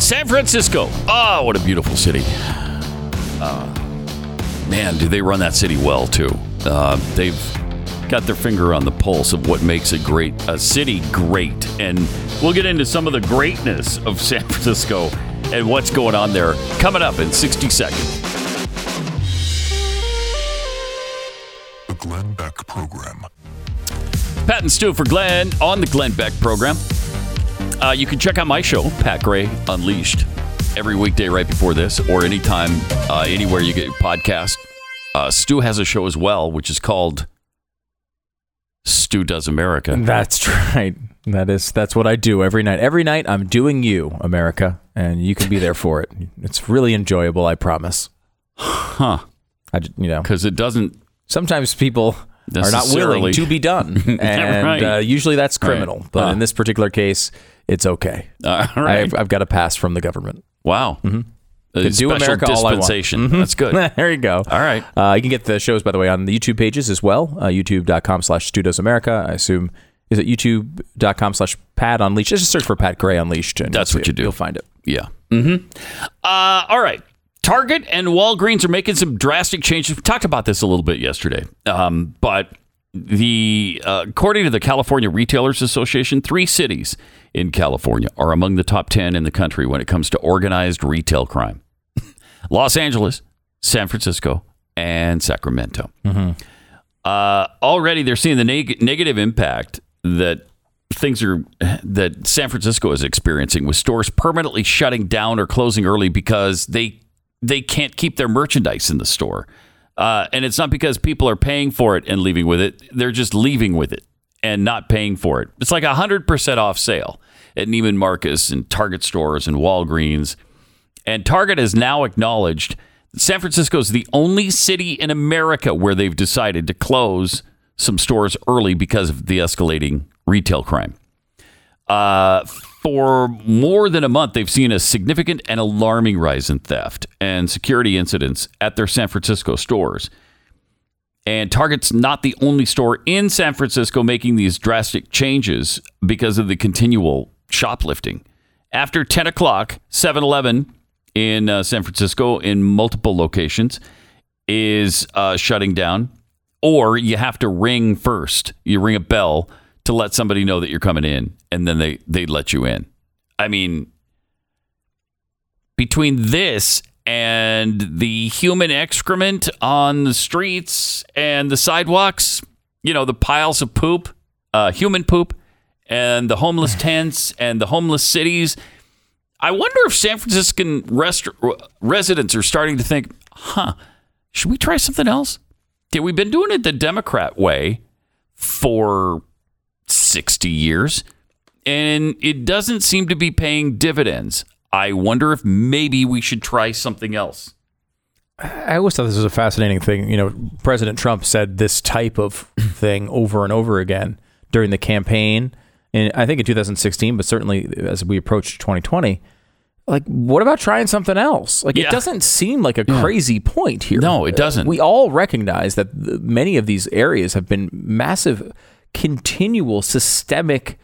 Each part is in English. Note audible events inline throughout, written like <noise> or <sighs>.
San Francisco. Oh, what a beautiful city. Uh, man, do they run that city well, too. Uh, they've got their finger on the pulse of what makes a great a city great. And we'll get into some of the greatness of <laughs> San Francisco and what's going on there coming up in 60 seconds. The Glenn Beck Program. Pat and Stu for Glenn on the Glenn Beck program. Uh, you can check out my show, Pat Gray Unleashed, every weekday right before this, or anytime, uh, anywhere you get your podcast. Uh, Stu has a show as well, which is called Stu Does America. That's <laughs> right. That is that's what I do every night. Every night I'm doing you, America, and you can be there for it. It's really enjoyable, I promise. Huh. I you know, Because it doesn't. sometimes people are not willing to be done, <laughs> and Right. uh, usually that's criminal. But Huh. in this particular case, it's okay. Uh, all <laughs> right. I've, I've got a pass from the government. wow. A Can do special America all I want. dispensation. Mhm. That's good. <laughs> there you go. All right. Uh, you can get the shows, by the way, on the YouTube pages as well. Uh, YouTube.com slash Stu Does America. I assume, is it YouTube.com slash Pat Unleashed? Just search for Pat Gray Unleashed. And That's what you do. You'll find it. Yeah. Mm-hmm. Uh, all right. Target and Walgreens are making some drastic changes. We talked about this a little bit yesterday, um, but the uh, according to the California Retailers Association, three cities in California are among the top ten in the country when it comes to organized retail crime: <laughs> Los Angeles, San Francisco, and Sacramento. Uh, already, they're seeing the neg- negative impact that things are that San Francisco is experiencing with stores permanently shutting down or closing early because they they can't keep their merchandise in the store. Uh, and it's not because people are paying for it and leaving with it; they're just leaving with it and not paying for it. It's like a hundred percent off sale at Neiman Marcus and Target stores and Walgreens. And Target has now acknowledged San Francisco is the only city in America where they've decided to close some stores early because of the escalating retail crime. Uh, for more than a month, they've seen a significant and alarming rise in theft and security incidents at their San Francisco stores. And Target's not the only store in San Francisco making these drastic changes because of the continual shoplifting. After 10 o'clock, 7 Eleven in uh, San Francisco, in multiple locations, is uh, shutting down. Or you have to ring first. You ring a bell to let somebody know that you're coming in, and then they, they let you in. I mean, between this and the human excrement on the streets and the sidewalks, you know, the piles of poop, uh, human poop, and the homeless <sighs> tents and the homeless cities. I wonder if San Franciscan rest- residents are starting to think, huh, should we try something else? Okay, we've been doing it the Democrat way for 60 years, and it doesn't seem to be paying dividends. I wonder if maybe we should try something else. I always thought this was a fascinating thing. You know, President Trump said this type of <clears throat> thing over and over again during the campaign, and I think in 2016, but certainly as we approach 2020. Like, what about trying something else? Like, Yeah. it doesn't seem like a crazy point here. No, it doesn't. we all recognize that many of these areas have been massive, continual, systemic,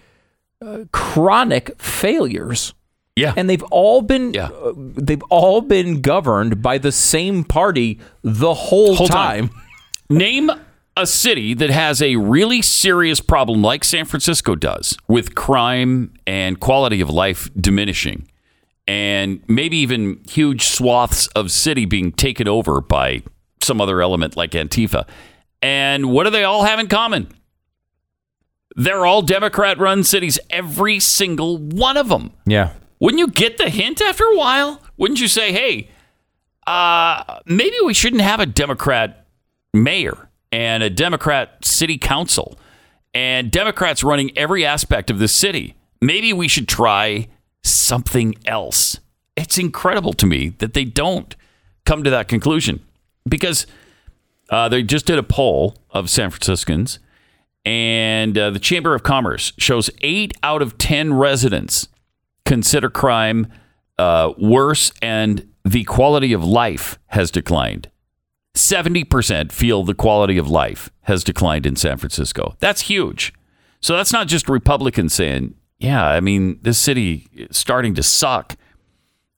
uh, chronic failures Yeah. and they've all been Yeah. uh, they've all been governed by the same party the whole, Whole time. time. <laughs> Name a city that has a really serious problem like San Francisco does with crime and quality of life diminishing and maybe even huge swaths of city being taken over by some other element like Antifa. And what do they all have in common? They're all Democrat run cities, every single one of them. Yeah. Wouldn't you get the hint after a while? Wouldn't you say, hey, uh, maybe we shouldn't have a Democrat mayor and a Democrat city council and Democrats running every aspect of the city? Maybe we should try something else. It's incredible to me that they don't come to that conclusion because uh, they just did a poll of San Franciscans, and uh, the Chamber of Commerce shows eight out of 10 residents consider crime uh, worse and the quality of life has declined. 70% feel the quality of life has declined in San Francisco. That's huge. So that's not just Republicans saying, yeah, I mean, this city is starting to suck.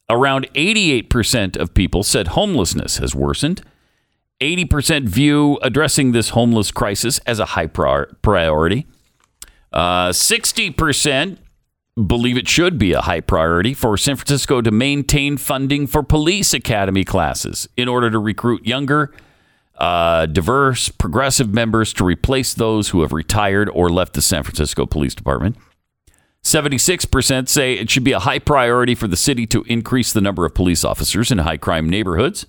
Around 88% of people said homelessness has worsened. 80% view addressing this homeless crisis as a high prior- priority. Uh, 60% believe it should be a high priority for San Francisco to maintain funding for police academy classes in order to recruit younger, uh, diverse, progressive members to replace those who have retired or left the San Francisco Police Department. 76% say it should be a high priority for the city to increase the number of police officers in high crime neighborhoods.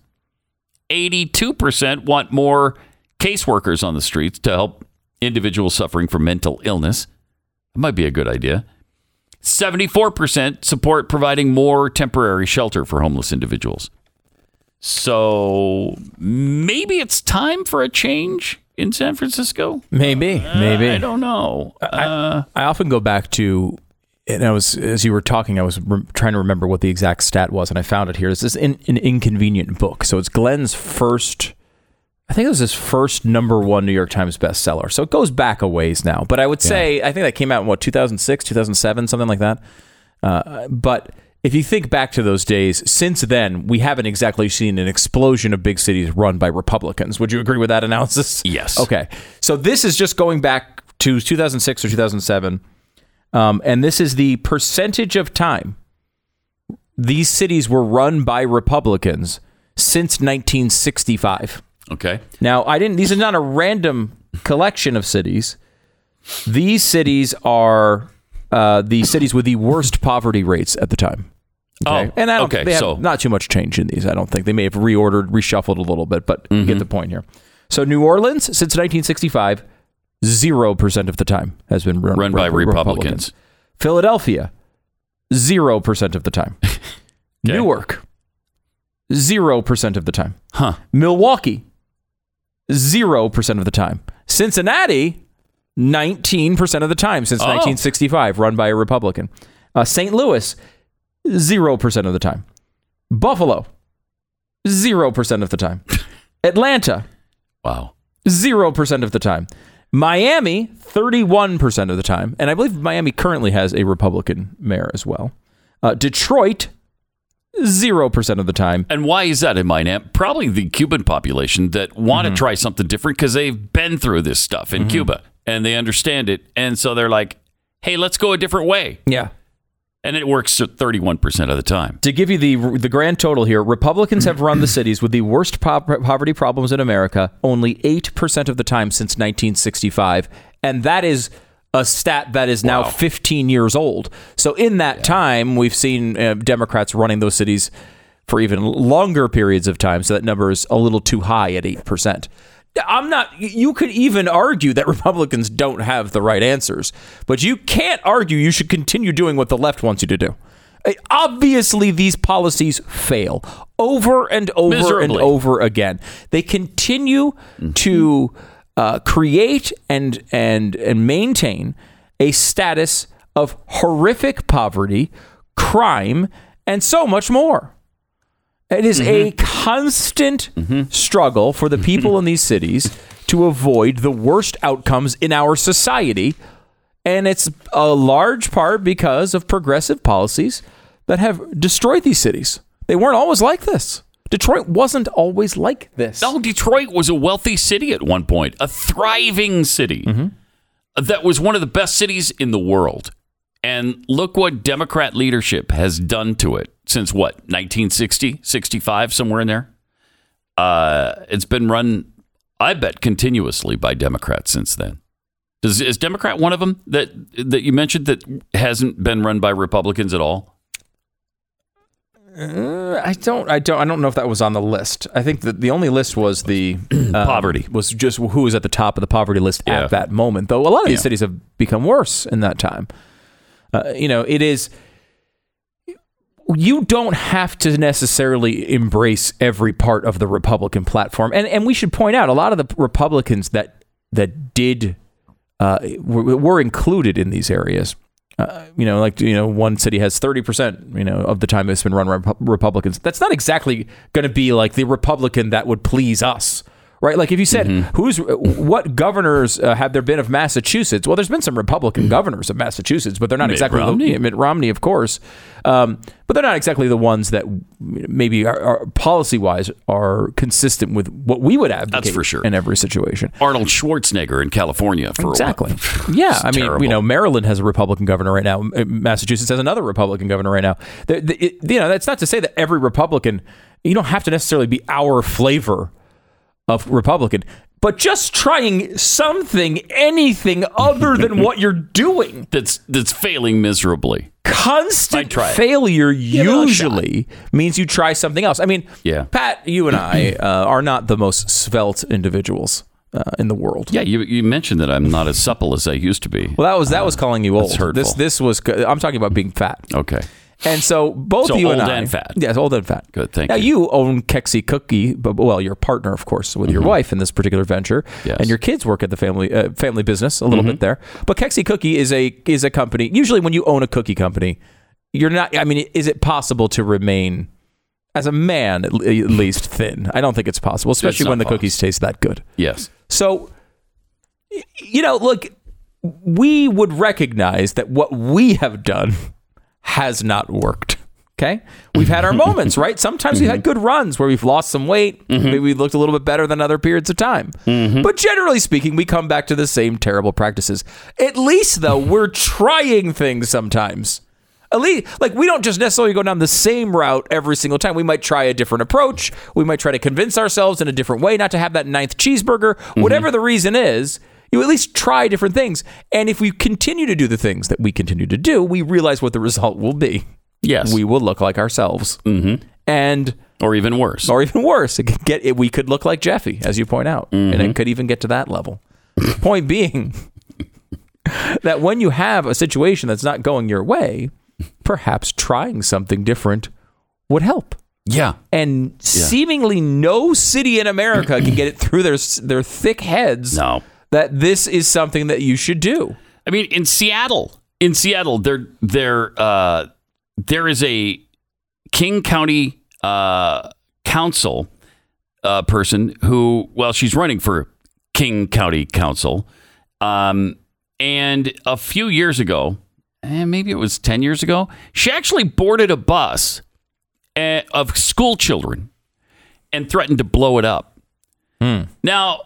82% want more caseworkers on the streets to help individuals suffering from mental illness. That might be a good idea. 74% support providing more temporary shelter for homeless individuals. So maybe it's time for a change in San Francisco? Maybe, maybe. I don't know. Uh, I often go back to, and I was as you were talking, I was re- trying to remember what the exact stat was, and I found it here. This is in, an inconvenient book, so it's Glenn's first. I think it was his first number one New York Times bestseller. So it goes back a ways now, but I would say I think that came out in what 2006, 2007, something like that. Uh, but if you think back to those days, since then we haven't exactly seen an explosion of big cities run by Republicans. Would you agree with that analysis? Yes. Okay. So this is just going back to 2006 or 2007, um, and this is the percentage of time these cities were run by Republicans since 1965. okay. Now, I didn't. These are not a random collection of cities. These cities are uh, the cities with the worst poverty rates at the time. Okay, Oh, and I don't, okay, they have so- not too much change in these. I don't think they may have reordered, reshuffled a little bit, but Mm-hmm. get the point here. So, New Orleans since 1965, zero percent of the time has been run, Run by Re- Republicans. Philadelphia, zero percent of the time. <laughs> Newark, zero percent of the time. Huh. Milwaukee, 0% of the time. Cincinnati, 19% of the time since Oh. 1965, run by a Republican. Uh, St. Louis, 0% of the time. Buffalo, 0% of the time. <laughs> Atlanta, Wow. 0% of the time. Miami, 31% of the time. And I believe Miami currently has a Republican mayor as well. Uh, Detroit, 0% of the time. And why is that in my name? Probably the Cuban population that want Mm-hmm. to try something different because they've been through this stuff in Cuba and they understand it. And so they're like, hey, let's go a different way. Yeah. And it works 31% of the time. To give you the the grand total here, Republicans have run the cities with the worst po- poverty problems in America only 8% of the time since 1965, and that is a stat that is now 15 years old. So in that time, we've seen uh, Democrats running those cities for even longer periods of time, so that number is a little too high at 8%. I'm not. You could even argue that Republicans don't have the right answers, but you can't argue you should continue doing what the left wants you to do. Obviously, these policies fail over and over and over again. They continue to uh, create and and and maintain a status of horrific poverty, crime, and so much more. It is a mm-hmm. constant mm-hmm. struggle for the people mm-hmm. in these cities to avoid the worst outcomes in our society. And it's a large part because of progressive policies that have destroyed these cities. They weren't always like this. Detroit wasn't always like this. No, Detroit was a wealthy city at one point, a thriving city that was one of the best cities in the world. And look what Detroit leadership has done to it since what, 1960, 65, somewhere in there? Uh, it's been run, I bet, continuously by Democrats since then. Does, is Democrat one of them that, that you mentioned that hasn't been run by Republicans at all? I don't. I don't. I don't know if that was on the list. I think that the only list was the <clears throat> um, Poverty. was just who was at the top of the poverty list Yeah. at that moment. Though a lot of these Yeah. cities have become worse in that time. Uh, you know, it is. You don't have to necessarily embrace every part of the Republican platform, and and we should point out a lot of the Republicans that that did uh, were, were included in these areas. Uh, you know, like you know, one city has thirty percent, you know, of the time it's been run by Repu- Republicans. That's not exactly going to be like the Republican that would please us, Right, like if you said Mm-hmm. who's what governors uh, have there been of Massachusetts? Well, there's been some Republican governors of Massachusetts, but they're not Mitt exactly Romney. The, Mitt Romney, of course, um, but they're not exactly the ones that maybe are, are policy wise are consistent with what we would advocate for sure. in every situation. Arnold Schwarzenegger in California for Exactly. a while. <laughs> Yeah, I mean, terrible. you know, Maryland has a Republican governor right now. Massachusetts has another Republican governor right now. The, the, it, you know, that's not to say that every Republican. You don't have to necessarily be our flavor of Republican, but just trying something, anything other than <laughs> what you're doing. that's that's failing miserably. Constant I'd try it. failure usually means you try something else. I mean, Yeah. Pat, you and I <clears throat> uh, are not the most svelte individuals uh, in the world. Yeah, you you mentioned that I'm not as supple as I used to be. Well, that was that was calling you old. hurtful. This this was. I'm talking about being fat. Okay. And so both So you and I, and fat. yes, old and fat. Good, thank now you. you own Kexi Cookie, but well, your partner, of course, with your wife in this particular venture, Mm-hmm. Yes. Mm-hmm. and your kids work at the family uh, family business a little bit there. But Kexi Cookie is a is a company. Usually, when you own a cookie company, you're not. I mean, is it possible to remain as a man at least <laughs> thin? I don't think it's possible, especially not when the possible. cookies taste that good. Yes. So, you know, look, we would recognize that what we have done has not worked. Okay. We've had our <laughs> moments, right? Sometimes we've had mm-hmm. good runs where we've lost some weight. Mm-hmm. Maybe we've looked a little bit better than other periods of time. Mm-hmm. But generally speaking, we come back to the same terrible practices. At least, though, <laughs> we're trying things sometimes. At least, like we don't just necessarily go down the same route every single time. We might try a different approach. We might try to convince ourselves in a different way not to have that ninth cheeseburger. Whatever the reason is, you at least try different things. And if we continue to do the things that we continue to do, we realize what the result will be. Yes. We will look like ourselves, mm-hmm. and or even worse. or even worse, it could get it, we could look like Jeffy, as you point out, and it could even get to that level. <laughs> point being <laughs> that when you have a situation that's not going your way, perhaps trying something different would help. yeah. And seemingly no city in America can get it through their their thick heads No. That this is something that you should do. I mean, in Seattle, in Seattle, there there uh, there is a King County uh, council uh, person who, well, she's running for King County Council, um, and a few years ago, and maybe it was ten years ago, she actually boarded a bus uh, of school children and threatened to blow it up. Hmm. Now,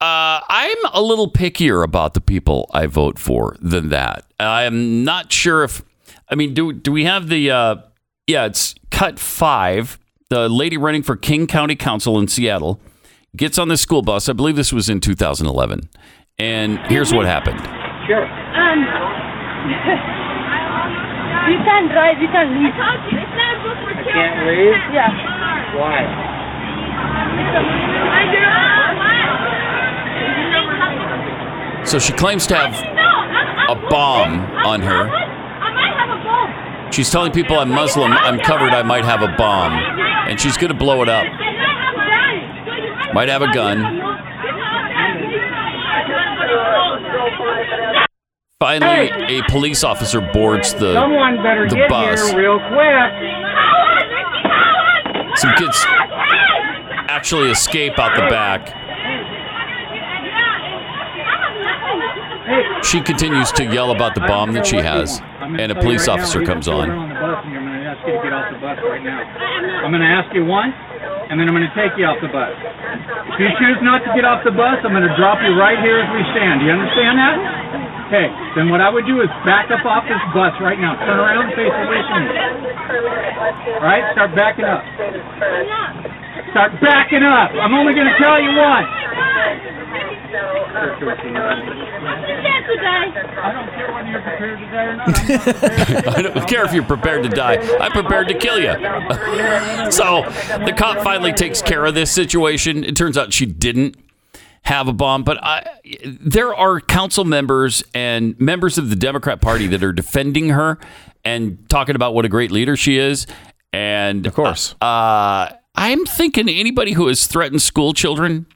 uh, I'm a little pickier about the people I vote for than that. I'm not sure if, I mean, do do we have the? Uh, yeah, it's cut five. The lady running for King County Council in Seattle gets on the school bus. I believe this was in 2011, and here's what happened. Sure. Um, you can drive, you can leave. I can't leave? Yeah. Why? So she claims to have a bomb on her. I might have a bomb. She's telling people I'm Muslim. I'm covered. I might have a bomb, and she's going to blow it up. Might have a gun. Finally, a police officer boards the Someone better the get bus. here real quick. Some kids actually escape out the back. She continues to yell about the bomb that she has, and a police officer comes on. I'm going to ask you once, and then I'm going to take you off the bus. If you choose not to get off the bus, I'm going to drop you right here as we stand. Do you understand that? Okay, then what I would do is back up off this bus right now. Turn around face away from me. All right, start backing up. Start backing up. I'm only going to tell you once. I don't care whether you're prepared to die or not. I don't care if you're prepared to die. I'm prepared to kill you. <laughs> so the cop finally takes care of this situation. It turns out she didn't have a bomb, but I, there are council members and members of the Democrat Party that are defending her and talking about what a great leader she is. And Of course. uh, I'm thinking anybody who has threatened school children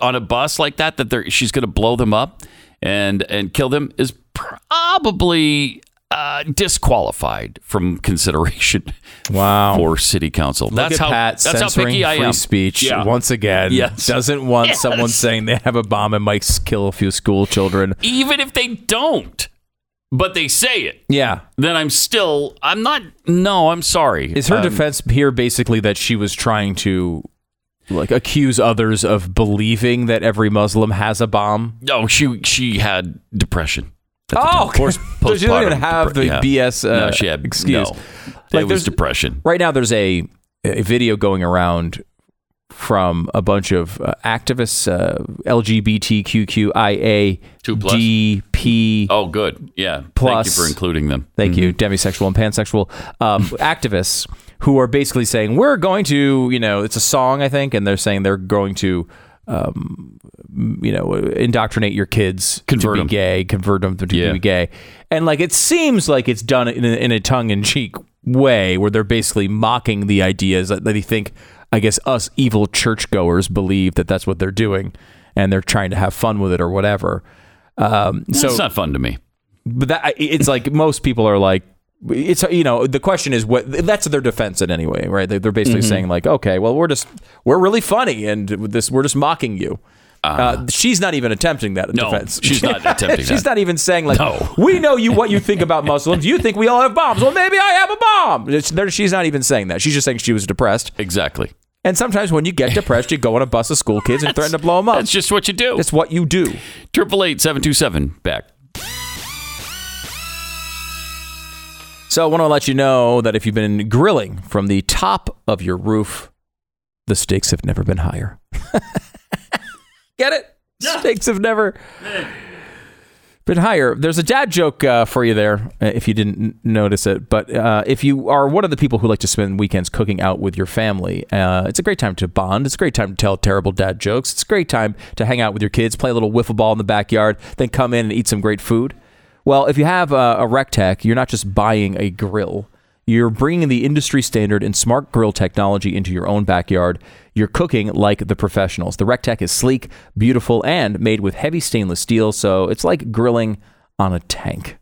on a bus like that, that they're, she's going to blow them up and and kill them is probably uh, disqualified from consideration <laughs> Wow. for city council. Look that's at how Pat that's how picky I free am. speech Yeah. once again. Yes. Doesn't want Yes. someone saying they have a bomb and might kill a few school children. Even if they don't, but they say it, Yeah. then I'm still I'm not. No, I'm sorry. Is her Um, defense here basically that she was trying to like accuse others of believing that every Muslim has a bomb? No, she she had depression. Oh, time. Post- so she doesn't even have the yeah. BS uh, no, she had excuse. No, Like, it was depression. Right now, there's a, a video going around from a bunch of uh, activists, uh, LGBTQIA, Two plus? DP. Oh, good. Yeah. Thank you for including them. Thank you, demisexual and pansexual um, <laughs> activists who are basically saying we're going to, you know, it's a song I think, and they're saying they're going to, um, you know, indoctrinate your kids Convert to be 'em. gay, convert them to Yeah. be gay, and like it seems like it's done in a, in a tongue in cheek way where they're basically mocking the ideas that they think, I guess, us evil churchgoers believe that that's what they're doing, and they're trying to have fun with it or whatever. Um, so it's not fun to me. but that it's like most people are like it's you know the question is what that's their defense in any way right they, they're basically Mm-hmm. saying like okay well we're just we're really funny and this we're just mocking you uh, she's not even attempting that No, defense. she's not <laughs> attempting she's that. not even saying like, No. "We know you what you think about Muslims. You think we all have bombs. Well, maybe I have a bomb." It's, there, she's not even saying that. She's just saying she was depressed. Exactly. And sometimes when you get depressed, you go on a bus of school kids and threaten to blow them up. That's just what you do. That's what you do. Triple eight seven two seven Beck. So I want to let you know that if you've been grilling from the top of your roof, the stakes have never been higher. <laughs> Get it? Stakes have never been higher. There's a dad joke uh, for you there, uh, if you didn't notice it. But uh, if you are one of the people who like to spend weekends cooking out with your family, uh, it's a great time to bond. It's a great time to tell terrible dad jokes. It's a great time to hang out with your kids, play a little wiffle ball in the backyard, then come in and eat some great food. Well, if you have a, a Recteq, you're not just buying a grill. You're bringing the industry standard and smart grill technology into your own backyard. You're cooking like the professionals. The Recteq is sleek, beautiful, and made with heavy stainless steel, so it's like grilling on a tank.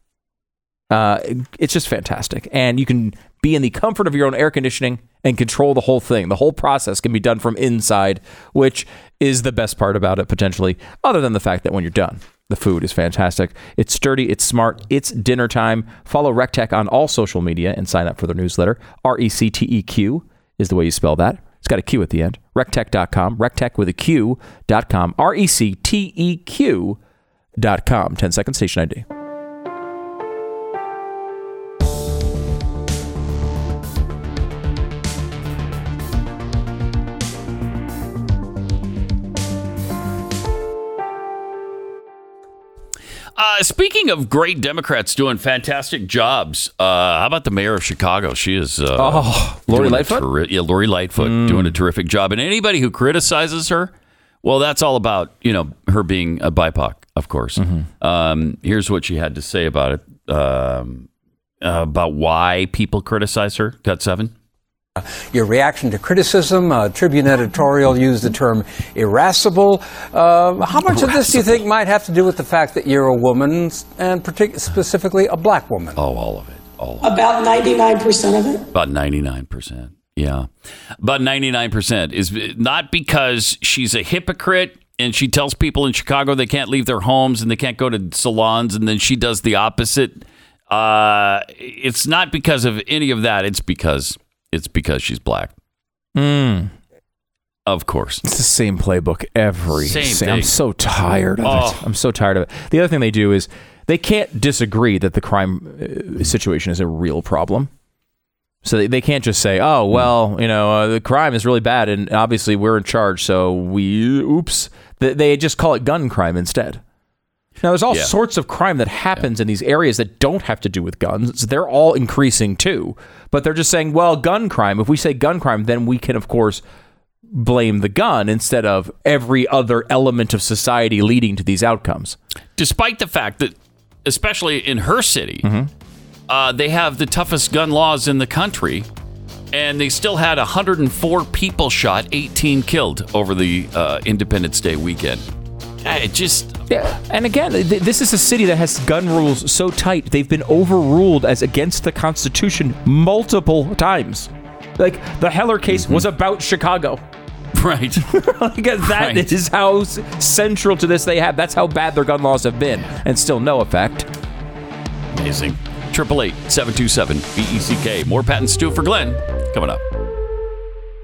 Uh, it's just fantastic. And you can be in the comfort of your own air conditioning and control the whole thing. The whole process can be done from inside, which is the best part about it, potentially, other than the fact that when you're done, the food is fantastic. It's sturdy, it's smart, it's dinner time. Follow Recteq on all social media and sign up for their newsletter. R E C T E Q is the way you spell that. It's got a Q at the end. Recteq.com, Recteq with a Q.com, R E C T E Q.com. 10 second station ID. Uh, speaking of great Democrats doing fantastic jobs, uh, how about the mayor of Chicago? She is uh, Oh, Lori Lightfoot? terri- yeah, Lori Lightfoot doing a terrific job. And anybody who criticizes her, well, that's all about you know her being a BIPOC, of course. Um, here's what she had to say about it, um, about why people criticize her. Cut seven. Your reaction to criticism, uh, Tribune editorial used the term irascible. Uh, how much of this do you think might have to do with the fact that you're a woman, and partic- specifically a black woman? Oh, all of it. All of it. About 99% of it. About 99%. Yeah. About 99% is not because she's a hypocrite and she tells people in Chicago they can't leave their homes and they can't go to salons and then she does the opposite. Uh, it's not because of any of that. It's because it's because she's black. Mm. Of course. It's the same playbook every. Same sa- I'm so tired of Oh. it. I'm so tired of it. The other thing they do is they can't disagree that the crime uh, situation is a real problem. So they, they can't just say, "Oh, well, you know, uh, the crime is really bad, and obviously we're in charge, so we oops." They, they just call it gun crime instead. Now, there's all Yeah. sorts of crime that happens in these areas that don't have to do with guns. They're all increasing too. But they're just saying, well, gun crime, if we say gun crime, then we can, of course, blame the gun instead of every other element of society leading to these outcomes. Despite the fact that, especially in her city, Mm-hmm. uh, they have the toughest gun laws in the country, and they still had 104 people shot, 18 killed over the uh, Independence Day weekend. It just Yeah, and again, th- this is a city that has gun rules so tight they've been overruled as against the Constitution multiple times. Like the Heller case mm-hmm. was about Chicago. <laughs> right. <laughs> like that <laughs> is Right. how central to this they have. That's how bad their gun laws have been, and still no effect. Amazing. Triple eight seven two seven B E C K. More Pat and Stu for Glenn coming up.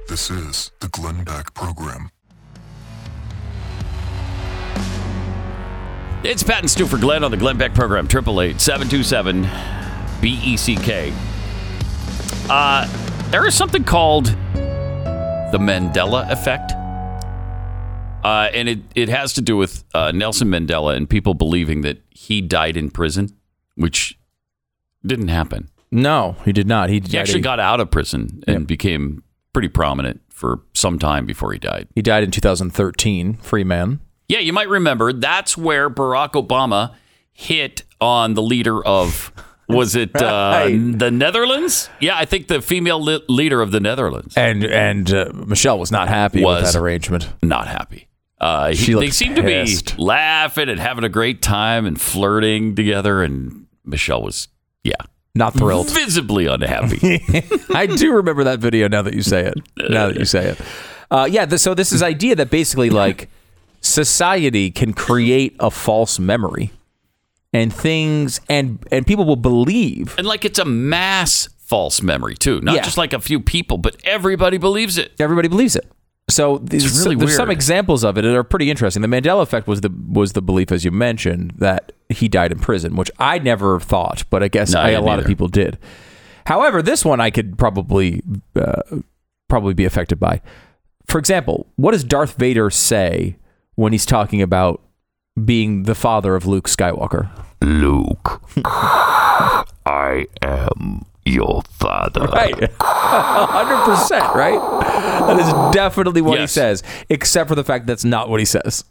This is the Glenn Beck Program. It's Pat and Stu for Glenn on the Glenn Beck program. Triple eight seven two seven B E C K. Uh, there is something called the Mandela effect. Uh, and it, it has to do with uh, Nelson Mandela and people believing that he died in prison, which didn't happen. No, he did not. He, He actually got out of prison and became pretty prominent for some time before he died. He died in 2013. Free man. Yeah, you might remember that's where Barack Obama hit on the leader of was it uh, Right. the Netherlands? Yeah, I think the female li- leader of the Netherlands And and uh, Michelle was not happy Was. with that arrangement. not happy. Uh, he- they seemed to be laughing and having a great time and flirting together, and Michelle was yeah Not thrilled. visibly unhappy. <laughs> I do remember that video now that you say it. Now that you say it. Uh, yeah, th- so this is idea that basically like society can create a false memory and things and and people will believe and like it's a mass false memory too, not Yeah. just like a few people, but everybody believes it. everybody believes it. So these, It's really there's some examples of it that are pretty interesting. The Mandela effect was the was the belief, as you mentioned, that he died in prison, which I never thought, but I guess No, I a lot of people did. However, this one I could probably uh, probably be affected by. For example, what does Darth Vader say when he's talking about being the father of Luke Skywalker? Luke, <laughs> I am your father. Right. <laughs> 100%, right? That is definitely what he says, except for the fact that's not what he says.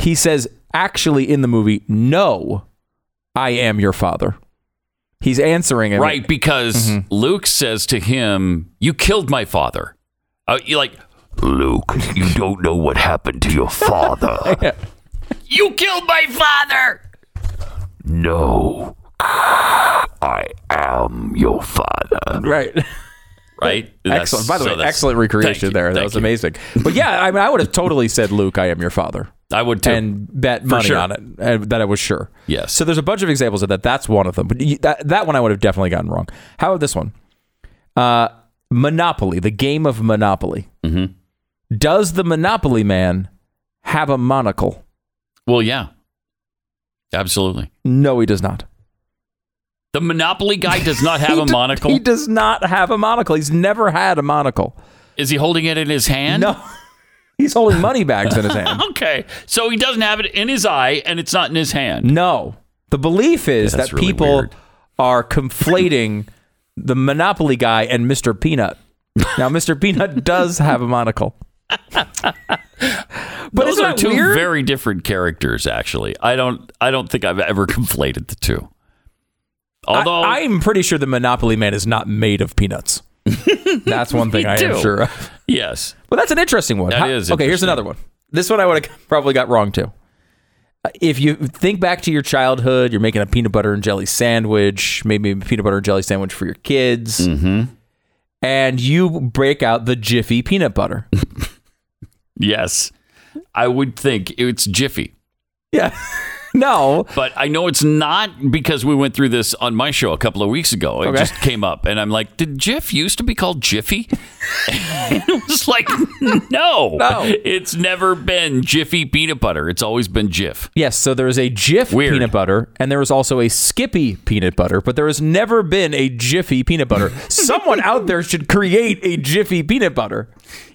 He says, actually, in the movie, no, I am your father. He's answering it. Right, because Luke says to him, "You killed my father." Uh, like, Luke, you <laughs> don't know what happened to your father. <laughs> you killed my father. No, I am your father. Right. <laughs> Right. excellent. By the so way, excellent recreation thank you, there. That was you. amazing. But yeah, I mean, I would have totally said, Luke, I am your father. I would too. and bet money sure. on it, and that I was sure. Yes. So there's a bunch of examples of that. That's one of them. But that that one I would have definitely gotten wrong. How about this one? Uh, Monopoly, the game of Monopoly. Mhm. Does the Monopoly man have a monocle? well, yeah, absolutely. No, he does not. The Monopoly guy does not <laughs> have a do- monocle. He does not have a monocle. He's never had a monocle. Is he holding it in his hand? No. <laughs> He's holding money bags in his <laughs> hand. Okay, so he doesn't have it in his eye, and it's not in his hand. No. The belief is That's that really people weird. are conflating the Monopoly guy and Mr. Peanut. Now, Mr. Peanut does have a monocle. <laughs> But Those are two weird? very different characters. Actually, I don't. I don't think I've ever <laughs> conflated the two. Although I, I'm pretty sure the Monopoly man is not made of peanuts. <laughs> That's one thing I am too. sure of. yes, But that's an interesting one. That How- is Okay, here's another one. This one I would have probably got wrong too. If you think back to your childhood, you're making a peanut butter and jelly sandwich, maybe a peanut butter and jelly sandwich for your kids, Mm-hmm. and you break out the Jiffy peanut butter. Yes, I would think it's Jiffy, yeah. <laughs> no. but I know it's not because we went through this on my show a couple of weeks ago. It Okay. just came up, and I'm like, "Did Jif used to be called Jiffy?" <laughs> and it was like, <laughs> "No, No. it's never been Jiffy peanut butter. It's always been Jif. Yes, so there is a Jif Weird. peanut butter, and there is also a Skippy peanut butter, but there has never been a Jiffy peanut butter. Someone out there should create a Jiffy peanut butter,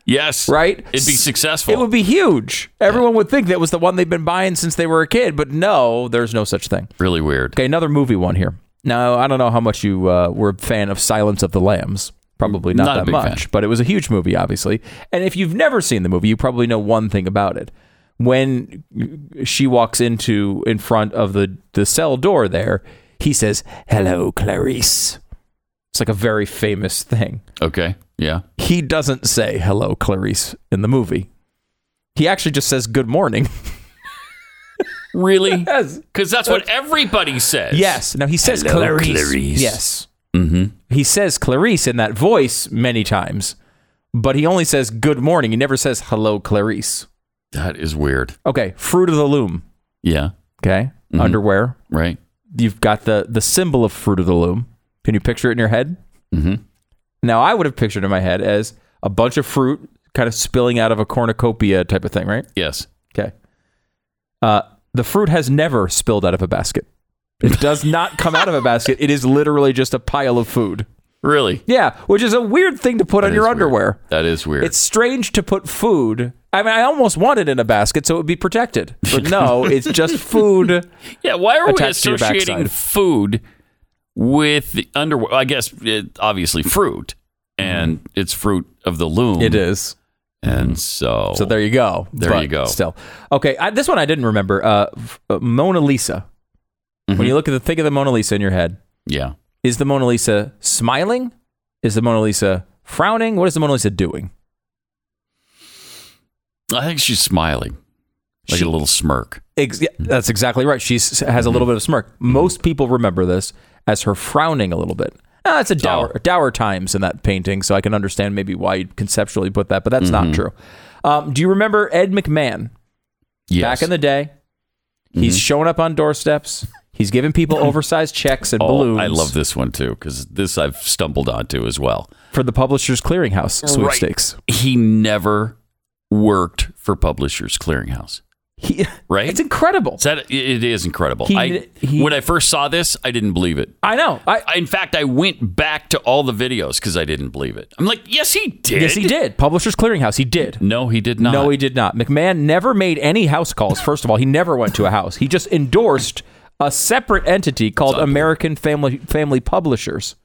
Yes, right? It'd be successful. It would be huge. Everyone would think that was the one they've been buying since they were a kid, but no, there's no such thing. really weird. Okay, another movie one here. Now, I don't know how much you uh, were a fan of Silence of the Lambs. Probably not, Not that much, fan. but it was a huge movie, obviously. And if you've never seen the movie, you probably know one thing about it. When she walks into in front of the the cell door, there he says, "Hello, Clarice." It's like a very famous thing. Okay, yeah. He doesn't say "Hello, Clarice" in the movie. He actually just says "Good morning." <laughs> Really? <laughs> Yes. Because that's what everybody says. Yes. Now he says Hello, Clarice. Clarice. Yes. Mm-hmm. He says Clarice in that voice many times, but he only says good morning. He never says hello, Clarice. That is weird. Okay. Fruit of the Loom. Yeah. Okay. Mhm. Underwear. Right. You've got the the symbol of Fruit of the Loom. Can you picture it in your head? Mm-hmm. Now I would have pictured in my head as a bunch of fruit kind of spilling out of a cornucopia type of thing, right? Yes. Okay. Uh, the fruit has never spilled out of a basket. It does <laughs> not come out of a basket. It is literally just a pile of food. Really? Yeah, which is a weird thing to put That on your weird. underwear. That is weird. It's strange to put food. I mean, I almost want it in a basket so it would be protected. But no, it's just <laughs> food. yeah. Why are we attached to your associating food with the underwear? I guess it, obviously fruit, and it's fruit of the loom. It is. And so, So there you go. There you go. Still, okay. I, this one I didn't remember. Uh, f- uh, Mona Lisa. Mm-hmm. When you look at the think of the Mona Lisa in your head, yeah. is the Mona Lisa smiling? Is the Mona Lisa frowning? What is the Mona Lisa doing? I think she's smiling, like She- a little smirk. Ex- yeah, that's exactly right. She has a little bit of smirk. Most people remember this as her frowning a little bit. Ah, it's a dour, Oh. dour times in that painting, so I can understand maybe why you'd conceptually put that, but that's Mm-hmm. not true. Um, do you remember Ed McMahon? Yes. Back in the day, he's showing up on doorsteps. He's giving people <clears throat> oversized checks and oh, balloons. I love this one too because this I've stumbled onto as well. for the Publishers Clearinghouse sweepstakes. He never worked for Publishers Clearinghouse. He, Right? It's incredible. Is that it is incredible. He- I, he- when I first saw this, I didn't believe it. I know. I, I, in fact, I went back to all the videos because I didn't believe it. I'm like, yes, he did. yes, he did. Publishers Clearinghouse. He did. No, he did not. No, he did not. McMahon never made any house calls. First of all, he never went to a house. He just endorsed a separate entity called. American Family Family Publishers.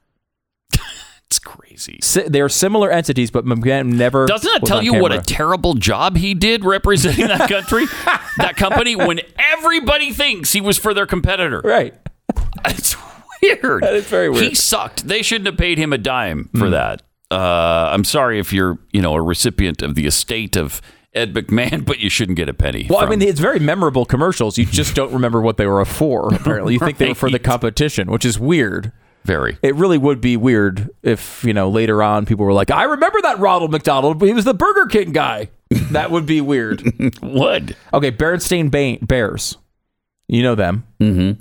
It's crazy. Si- they're similar entities, but McMahon never. Doesn't that was tell on you what a terrible job he did representing that <laughs> country, that company, when everybody thinks he was for their competitor? right? It's weird. That is very weird. He sucked. They shouldn't have paid him a dime for that. Uh, I'm sorry if you're, you know, a recipient of the estate of Ed McMahon, but you shouldn't get a penny. Well, I mean, it's very memorable commercials. You just don't remember what they were for. Apparently, you think they were for the <laughs> competition, which is weird. Very. It really would be weird if you know later on people were like, "I remember that Ronald McDonald. He was the Burger King guy." <laughs> that would be weird. Would. Okay, Berenstain ba- Bears. You know them. Mm-hmm.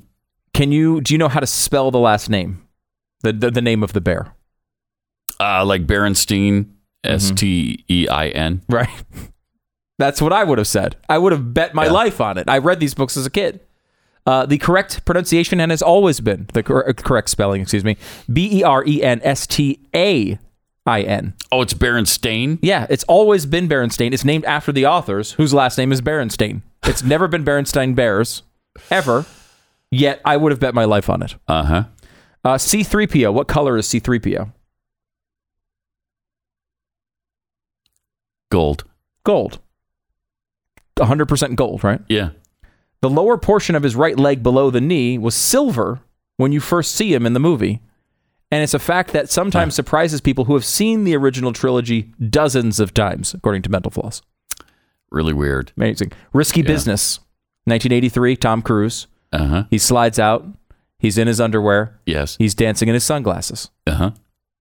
Can you do you know how to spell the last name? The the, the name of the bear. Uh, like Berenstein, Mm-hmm. S T E I N. Right. <laughs> That's what I would have said. I would have bet my Yeah. life on it. I read these books as a kid. Uh, the correct pronunciation and has always been the cor- correct spelling. Excuse me. B e r e n s t a i n. Oh, it's Berenstain. Yeah, it's always been Berenstain. It's named after the authors whose last name is Berenstain. It's never been Berenstain Bears, ever. Yet I would have bet my life on it. Uh huh. Uh, C3PO. What color is C3PO? Gold. Gold. 100% gold, right? Yeah. The lower portion of his right leg below the knee was silver when you first see him in the movie. And it's a fact that sometimes surprises people who have seen the original trilogy dozens of times, according to Mental Floss. Really weird. Amazing. Risky Business, 1983, Tom Cruise. Uh huh. He slides out. He's in his underwear. Yes. He's dancing in his sunglasses. Uh huh.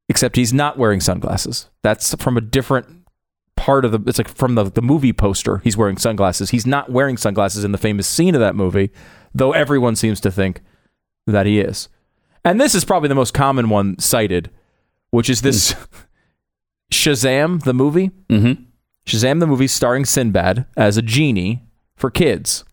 Except he's not wearing sunglasses. That's from a different part of the. It's like from the the movie poster. He's wearing sunglasses. He's not wearing sunglasses in the famous scene of that movie, though everyone seems to think that he is. And this is probably the most common one cited, which is this <laughs> Shazam the movie. Mm-hmm. Shazam the movie starring Sinbad as a genie for kids.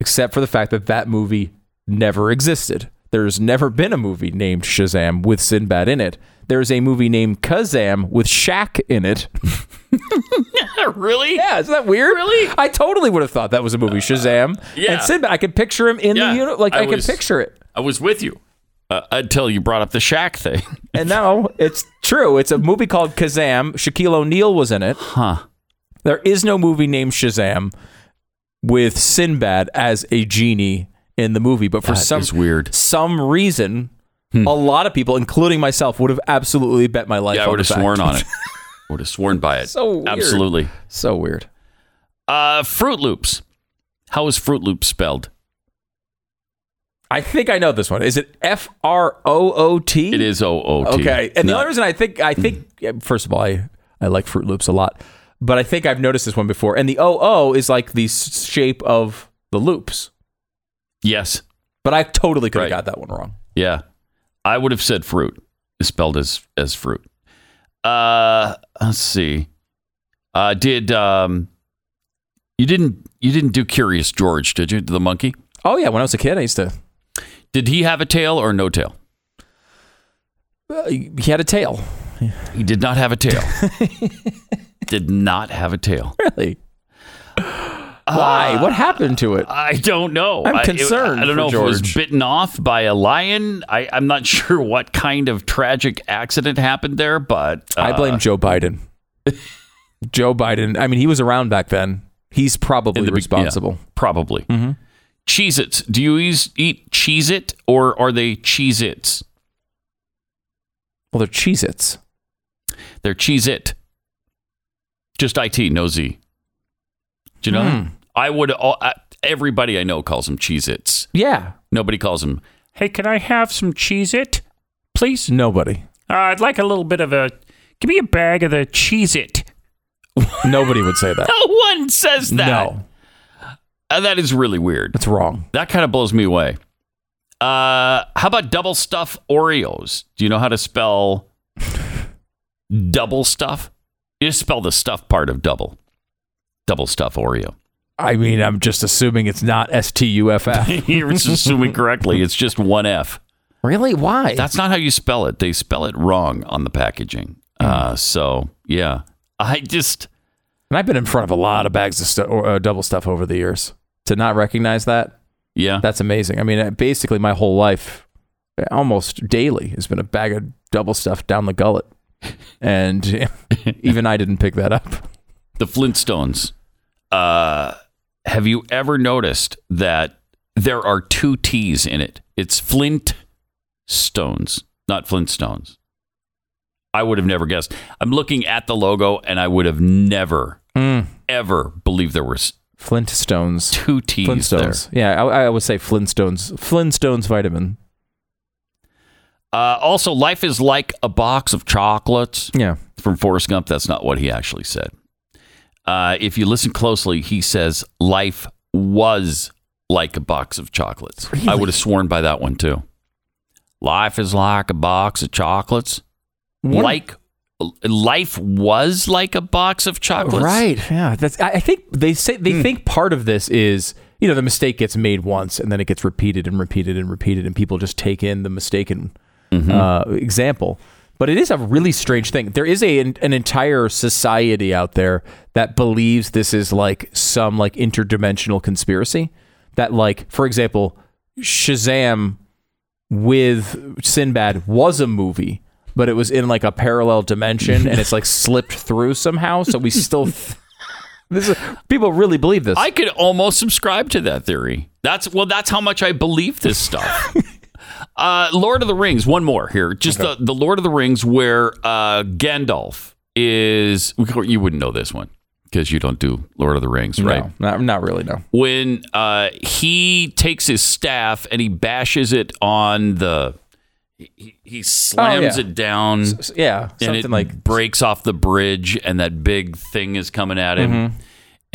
Except for the fact that that movie never existed. There's never been a movie named Shazam with Sinbad in it. There's a movie named Kazam with Shaq in it. <laughs> really? Yeah, isn't that weird? Really? I totally would have thought that was a movie, Shazam. Yeah. And Sinbad, I could picture him in Yeah, the unit. Like, I, I could picture it. I was with you uh, until you brought up the Shaq thing. <laughs> And now it's true. It's a movie called Kazam. Shaquille O'Neal was in it. Huh. There is no movie named Shazam with Sinbad as a genie in the movie, but for That some weird. Hmm. some reason, a lot of people, including myself, would have absolutely bet my life. Yeah, I would have sworn on it. <laughs> Would have sworn by it. So weird. Absolutely. so weird. Uh, Fruit Loops. How is Fruit Loop spelled? I think I know this one. Is it F R O O T? It is O O T. Okay. And the Not- only reason I think I think first of all I I like Fruit Loops a lot, but I think I've noticed this one before. And the O O is like the shape of the loops. Yes. But I totally could have Right. got that one wrong. Yeah. I would have said fruit. It's spelled as as fruit. Uh let's see. Uh did um you didn't you didn't do Curious George, did you? The monkey? Oh yeah, when I was a kid, I used to. Did he have a tail or no tail? Uh, he had a tail. He did not have a tail. <laughs> did not have a tail. Really? Why? what happened to it? I don't know. I'm I- it- concerned I, don't know if it was bitten off by a lion. I, I'm not <laughs> sure what kind of tragic accident happened there, but uh, I blame Joe Biden. <laughs> Joe Biden. I mean, he was around back then. He's probably the responsible. yeah, probably. Mm-hmm. Cheez Its. Do you eat Cheez It or are they Cheez Its? Well, they're Cheez Its. They're Cheez It. Just IT, no Z. Do you know? Hmm. I would, all- uh, everybody I know calls them Cheez Its. Yeah. Nobody calls them, hey, can I have some Cheez It, please? Nobody. Uh, I'd like a little bit of a, give me a bag of the Cheez It. <laughs> Nobody would say that. No one says that. No, Uh, that is really weird. that's wrong. That kind of blows me away. Uh, how about double stuff Oreos? Do you know how to spell <laughs> double stuff? You just spell the stuff part of double. Double stuff Oreo. I mean, I'm just assuming it's not S T U F F. <laughs> You're just assuming correctly. It's just one F. Really? Why? That's not how you spell it. They spell it wrong on the packaging. Uh, so yeah, I just and I've been in front of a lot of bags of stu- or, uh, double stuff over the years. To not recognize that, yeah. that's amazing. I mean, uh, basically, my whole life, uh, almost daily, has been a bag of double stuff down the gullet. And <laughs> even I didn't pick that up. the Flintstones. Uh, have you ever noticed that there are two T's in it? It's Flint Stones, not Flintstones. I would have never guessed. I'm looking at the logo and I would have never, ever believed there was Flintstones. two T's Flintstones. Yeah, I, I would say Flintstones. Flintstones vitamin. there. Uh, also, life is like a box of chocolates. Yeah. from Forrest Gump. That's not what he actually said. Uh, if you listen closely, he says life was like a box of chocolates. I would have sworn by that one too. Life is like a box of chocolates. Like life was like a box of chocolates. Right. Yeah. That's. I think they say they think part of this is you know the mistake gets made once and then it gets repeated and repeated and repeated and people just take in the mistaken uh, example. But it is a really strange thing. There is a an entire society out there that believes this is like some like interdimensional conspiracy. That like, for example, Shazam with Sinbad was a movie, but it was in like a parallel dimension and it's like slipped through somehow. So we still. <laughs> this is, people really believe this. I could almost subscribe to that theory. That's well, that's how much I believe this stuff. <laughs> uh, Lord of the Rings. One more here. Just the, the Lord of the Rings, where uh, Gandalf is. You wouldn't know this one because you don't do Lord of the Rings, right? No, not, not really. No. When uh, he takes his staff and he bashes it on the. He, he slams Oh, yeah. it down S- Yeah, and it like breaks off the bridge and that big thing is coming at him Mm-hmm.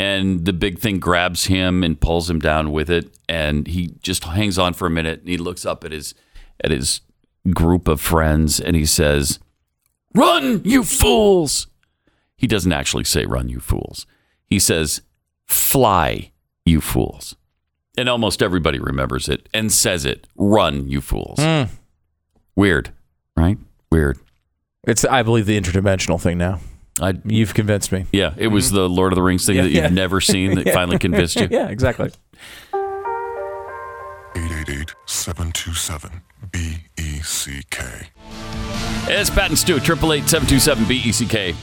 and the big thing grabs him and pulls him down with it and he just hangs on for a minute and he looks up at his at his group of friends and he says run you fools he doesn't actually say run you fools he says fly you fools and almost everybody remembers it and says it run you fools Hmm. weird right weird it's. I believe the interdimensional thing now. I You've convinced me. yeah, it was the Lord of the Rings thing that you've yeah. never seen that <laughs> finally convinced you. <laughs> Yeah, exactly. 888-727-BECK. It's Pat and Stu, 888-727-BECK.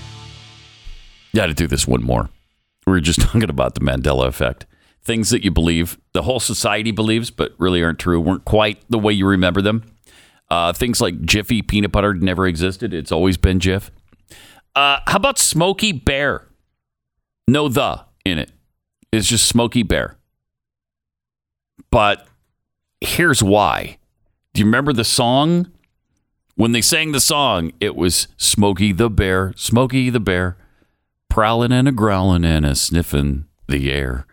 Got to do this one more. We were just <laughs> talking about the Mandela effect. Things that you believe, the whole society believes, but really aren't true, weren't quite the way you remember them. Uh, things like Jiffy peanut butter never existed. It's always been Jif. Uh, how about Smokey Bear? No the in it. It's just Smokey Bear. but here's why. Do you remember the song? When they sang the song, it was Smokey the Bear, Smokey the Bear, prowling and a growling and a sniffing the air.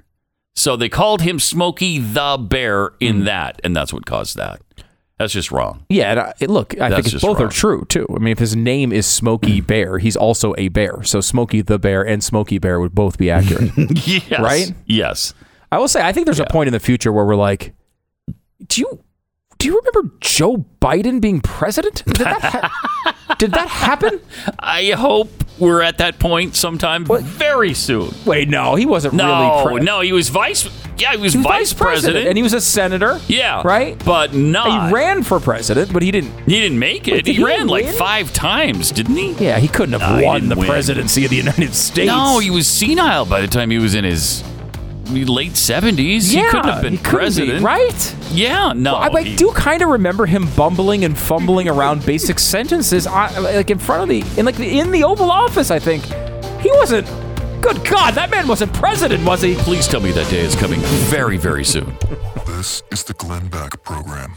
So they called him Smokey the Bear in mm-hmm. that, and that's what caused that. That's just wrong. Yeah, and I, look, I That's think just both are true too. I mean, if his name is Smokey mm. Bear, he's also a bear. So Smokey the Bear and Smokey Bear would both be accurate. <laughs> Yes. Right? Yes. I will say, I think there's a point in the future where we're like, do you do you remember Joe Biden being president? Did that ha- <laughs> did that happen? I hope we're at that point sometime very soon. Wait, no, he wasn't No, really. Pre- no, he was vice. Yeah, he was, he was vice, president, and he was a senator. yeah, right. But not. He ran for president, but he didn't. He didn't make it. Wait, did he he ran like win? five times, didn't he? Yeah, he couldn't have No, won the win. presidency of the United States. No, he was senile by the time he was in his late seventies. yeah, he couldn't have been he couldn't be, president, right? Yeah, no. I, I he- do kind of remember him bumbling and fumbling around basic <laughs> sentences, on, like in front of the in like the, in the Oval Office. I think he wasn't. Good God, that man wasn't president, was he? Please tell me that day is coming very, very soon. This is the Glenn Beck Program.